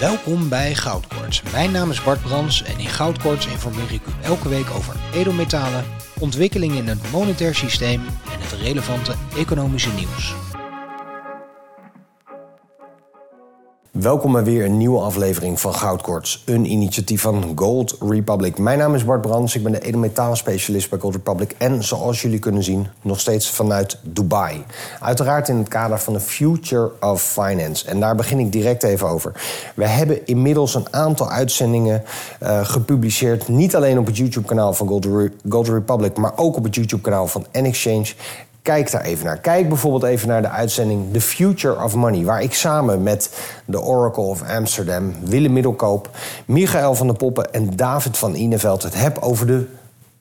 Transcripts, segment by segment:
Welkom bij Goudkoorts. Mijn naam is Bart Brans en in Goudkoorts informeer ik u elke week over edelmetalen, ontwikkelingen in het monetair systeem en het relevante economische nieuws. Welkom bij weer een nieuwe aflevering van Goudkorts, een initiatief van Gold Republic. Mijn naam is Bart Brands, ik ben de edelmetaalspecialist bij Gold Republic en zoals jullie kunnen zien, nog steeds vanuit Dubai. Uiteraard in het kader van de Future of Finance en daar begin ik direct even over. We hebben inmiddels een aantal uitzendingen uh, gepubliceerd, niet alleen op het YouTube-kanaal van Gold, Gold Republic, maar ook op het YouTube-kanaal van N-Exchange. Kijk daar even naar. Kijk bijvoorbeeld even naar de uitzending The Future of Money, waar ik samen met de Oracle of Amsterdam, Willem Middelkoop, Michael van der Poppen en David van Ineveld het heb over de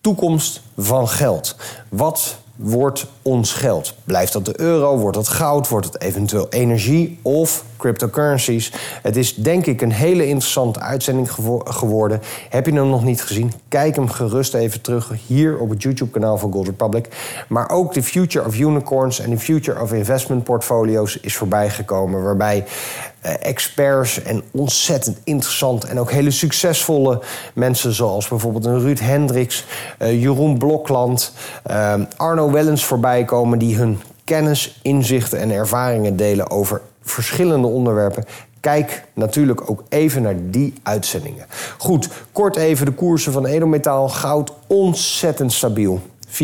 toekomst van geld. Wat wordt ons geld? Blijft dat de euro? Wordt dat goud? Wordt het eventueel energie of cryptocurrencies? Het is denk ik een hele interessante uitzending geworden. Heb je hem nog niet gezien? Kijk hem gerust even terug hier op het YouTube-kanaal van Gold Republic. Maar ook de Future of Unicorns en de Future of Investment Portfolio's is voorbijgekomen. Waarbij eh, experts en ontzettend interessant en ook hele succesvolle mensen zoals bijvoorbeeld een Ruud Hendricks, uh, Jeroen Blokland, uh, Arno Wellens voorbij komen die hun kennis, inzichten en ervaringen delen over verschillende onderwerpen. Kijk natuurlijk ook even naar die uitzendingen. Goed, kort even de koersen van edelmetaal. Goud ontzettend stabiel. 54.700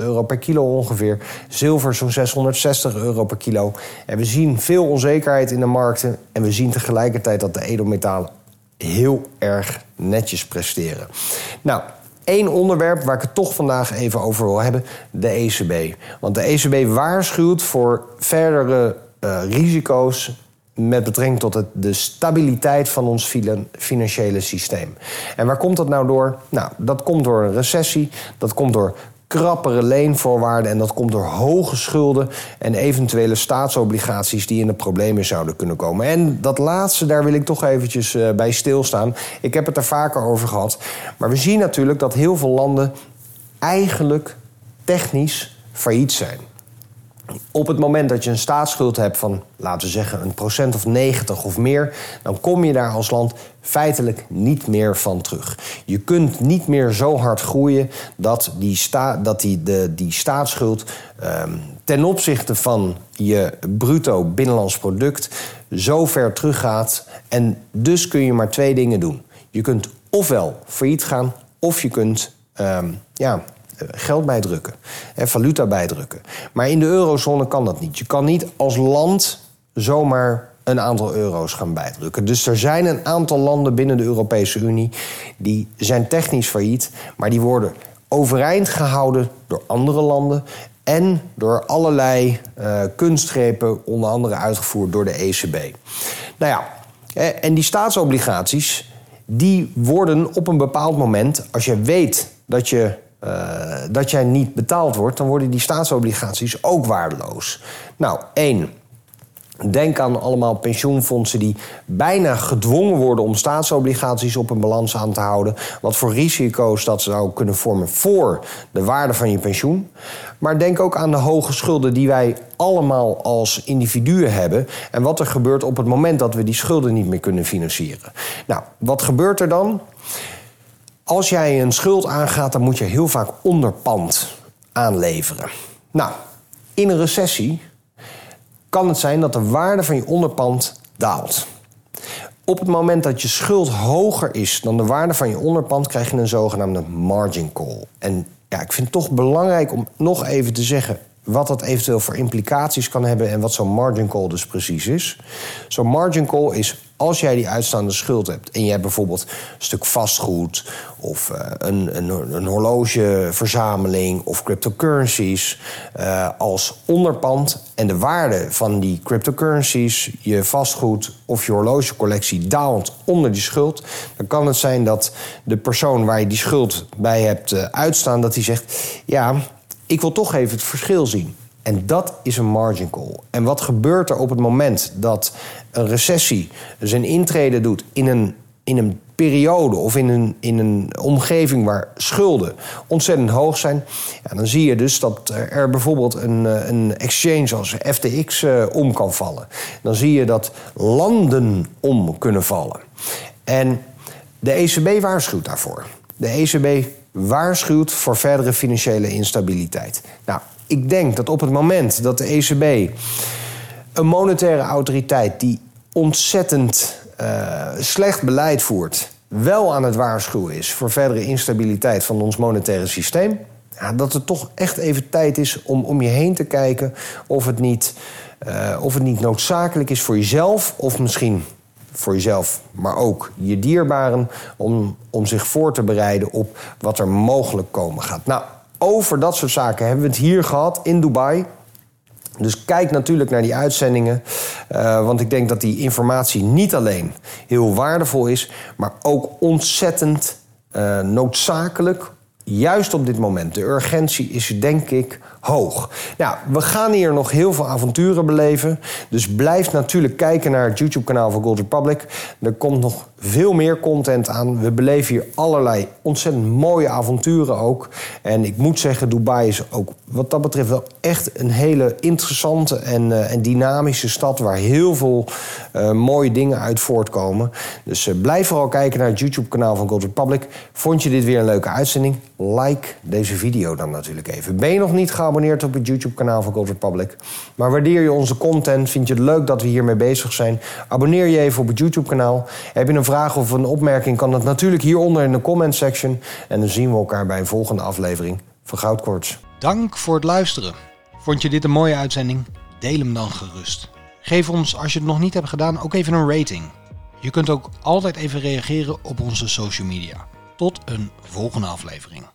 euro per kilo ongeveer. Zilver zo'n 660 euro per kilo. En we zien veel onzekerheid in de markten. En we zien tegelijkertijd dat de edelmetalen heel erg netjes presteren. Nou, één onderwerp waar ik het toch vandaag even over wil hebben: de ECB. Want de ECB waarschuwt voor verdere uh, risico's met betrekking tot het, de stabiliteit van ons financiële systeem. En waar komt dat nou door? Nou, dat komt door een recessie, dat komt door krappere leenvoorwaarden en dat komt door hoge schulden en eventuele staatsobligaties die in de problemen zouden kunnen komen. En dat laatste, daar wil ik toch eventjes uh, bij stilstaan. Ik heb het er vaker over gehad. Maar we zien natuurlijk dat heel veel landen eigenlijk technisch failliet zijn. Op het moment dat je een staatsschuld hebt van, laten we zeggen, een procent of 90 of meer, dan kom je daar als land feitelijk niet meer van terug. Je kunt niet meer zo hard groeien dat die, sta, dat die, de, die staatsschuld um, ten opzichte van je bruto binnenlands product zo ver teruggaat. En dus kun je maar twee dingen doen. Je kunt ofwel failliet gaan, of je kunt um, ja, geld bijdrukken, en valuta bijdrukken. Maar in de eurozone kan dat niet. Je kan niet als land zomaar een aantal euro's gaan bijdrukken. Dus er zijn een aantal landen binnen de Europese Unie die zijn technisch failliet, maar die worden overeind gehouden door andere landen en door allerlei uh, kunstgrepen, onder andere uitgevoerd door de ECB. Nou ja, eh, en die staatsobligaties, die worden op een bepaald moment, als je weet dat je uh, dat jij niet betaald wordt, dan worden die staatsobligaties ook waardeloos. Nou, één. Denk aan allemaal pensioenfondsen die bijna gedwongen worden om staatsobligaties op een balans aan te houden. Wat voor risico's dat zou kunnen vormen voor de waarde van je pensioen. Maar denk ook aan de hoge schulden die wij allemaal als individuen hebben. En wat er gebeurt op het moment dat we die schulden niet meer kunnen financieren. Nou, wat gebeurt er dan? Als jij een schuld aangaat, dan moet je heel vaak onderpand aanleveren. Nou, in een recessie kan het zijn dat de waarde van je onderpand daalt. Op het moment dat je schuld hoger is dan de waarde van je onderpand, krijg je een zogenaamde margin call. En ja, ik vind het toch belangrijk om nog even te zeggen wat dat eventueel voor implicaties kan hebben en wat zo'n margin call dus precies is. Zo'n margin call is als jij die uitstaande schuld hebt en je hebt bijvoorbeeld een stuk vastgoed of uh, een, een, een, horlogeverzameling of cryptocurrencies uh, als onderpand en de waarde van die cryptocurrencies, je vastgoed of je horlogecollectie daalt onder die schuld, dan kan het zijn dat de persoon waar je die schuld bij hebt uh, uitstaan, dat die zegt: Ja, ik wil toch even het verschil zien. En dat is een margin call. En wat gebeurt er op het moment dat een recessie zijn intrede doet in een, in een periode of in een, in een omgeving waar schulden ontzettend hoog zijn, ja, dan zie je dus dat er bijvoorbeeld een, eh, een exchange als FTX uh, om kan vallen. Dan zie je dat landen om kunnen vallen. En de ECB waarschuwt daarvoor. De ECB waarschuwt voor verdere financiële instabiliteit. Nou, ik denk dat op het moment dat de ECB een monetaire autoriteit die ontzettend uh, slecht beleid voert, wel aan het waarschuwen is voor verdere instabiliteit van ons monetaire systeem, ja, dat het toch echt even tijd is om om je heen te kijken of het niet, uh, of het niet noodzakelijk is voor jezelf of misschien voor jezelf, maar ook je dierbaren, om, om zich voor te bereiden op wat er mogelijk komen gaat. Nou, over dat soort zaken hebben we het hier gehad in Dubai. Dus kijk natuurlijk naar die uitzendingen. Uh, want ik denk dat die informatie niet alleen heel waardevol is, maar ook ontzettend uh, noodzakelijk. Juist op dit moment. De urgentie is denk ik hoog. Nou, we gaan hier nog heel veel avonturen beleven. Dus blijf natuurlijk kijken naar het YouTube-kanaal van Gold Republic. Er komt nog veel meer content aan. We beleven hier allerlei ontzettend mooie avonturen ook. En ik moet zeggen, Dubai is ook wat dat betreft wel echt een hele interessante en, uh, en dynamische stad... waar heel veel uh, mooie dingen uit voortkomen. Dus uh, blijf vooral kijken naar het YouTube-kanaal van Gold Republic. Vond je dit weer een leuke uitzending? Like deze video dan natuurlijk even. Ben je nog niet geabonneerd op het YouTube-kanaal van Gold Republic? Maar waardeer je onze content? Vind je het leuk dat we hiermee bezig zijn? Abonneer je even op het YouTube-kanaal. Heb je een vraag of een opmerking, kan dat natuurlijk hieronder in de comment section. En dan zien we elkaar bij een volgende aflevering van Goudkoorts. Dank voor het luisteren. Vond je dit een mooie uitzending? Deel hem dan gerust. Geef ons, als je het nog niet hebt gedaan, ook even een rating. Je kunt ook altijd even reageren op onze social media. Tot een volgende aflevering.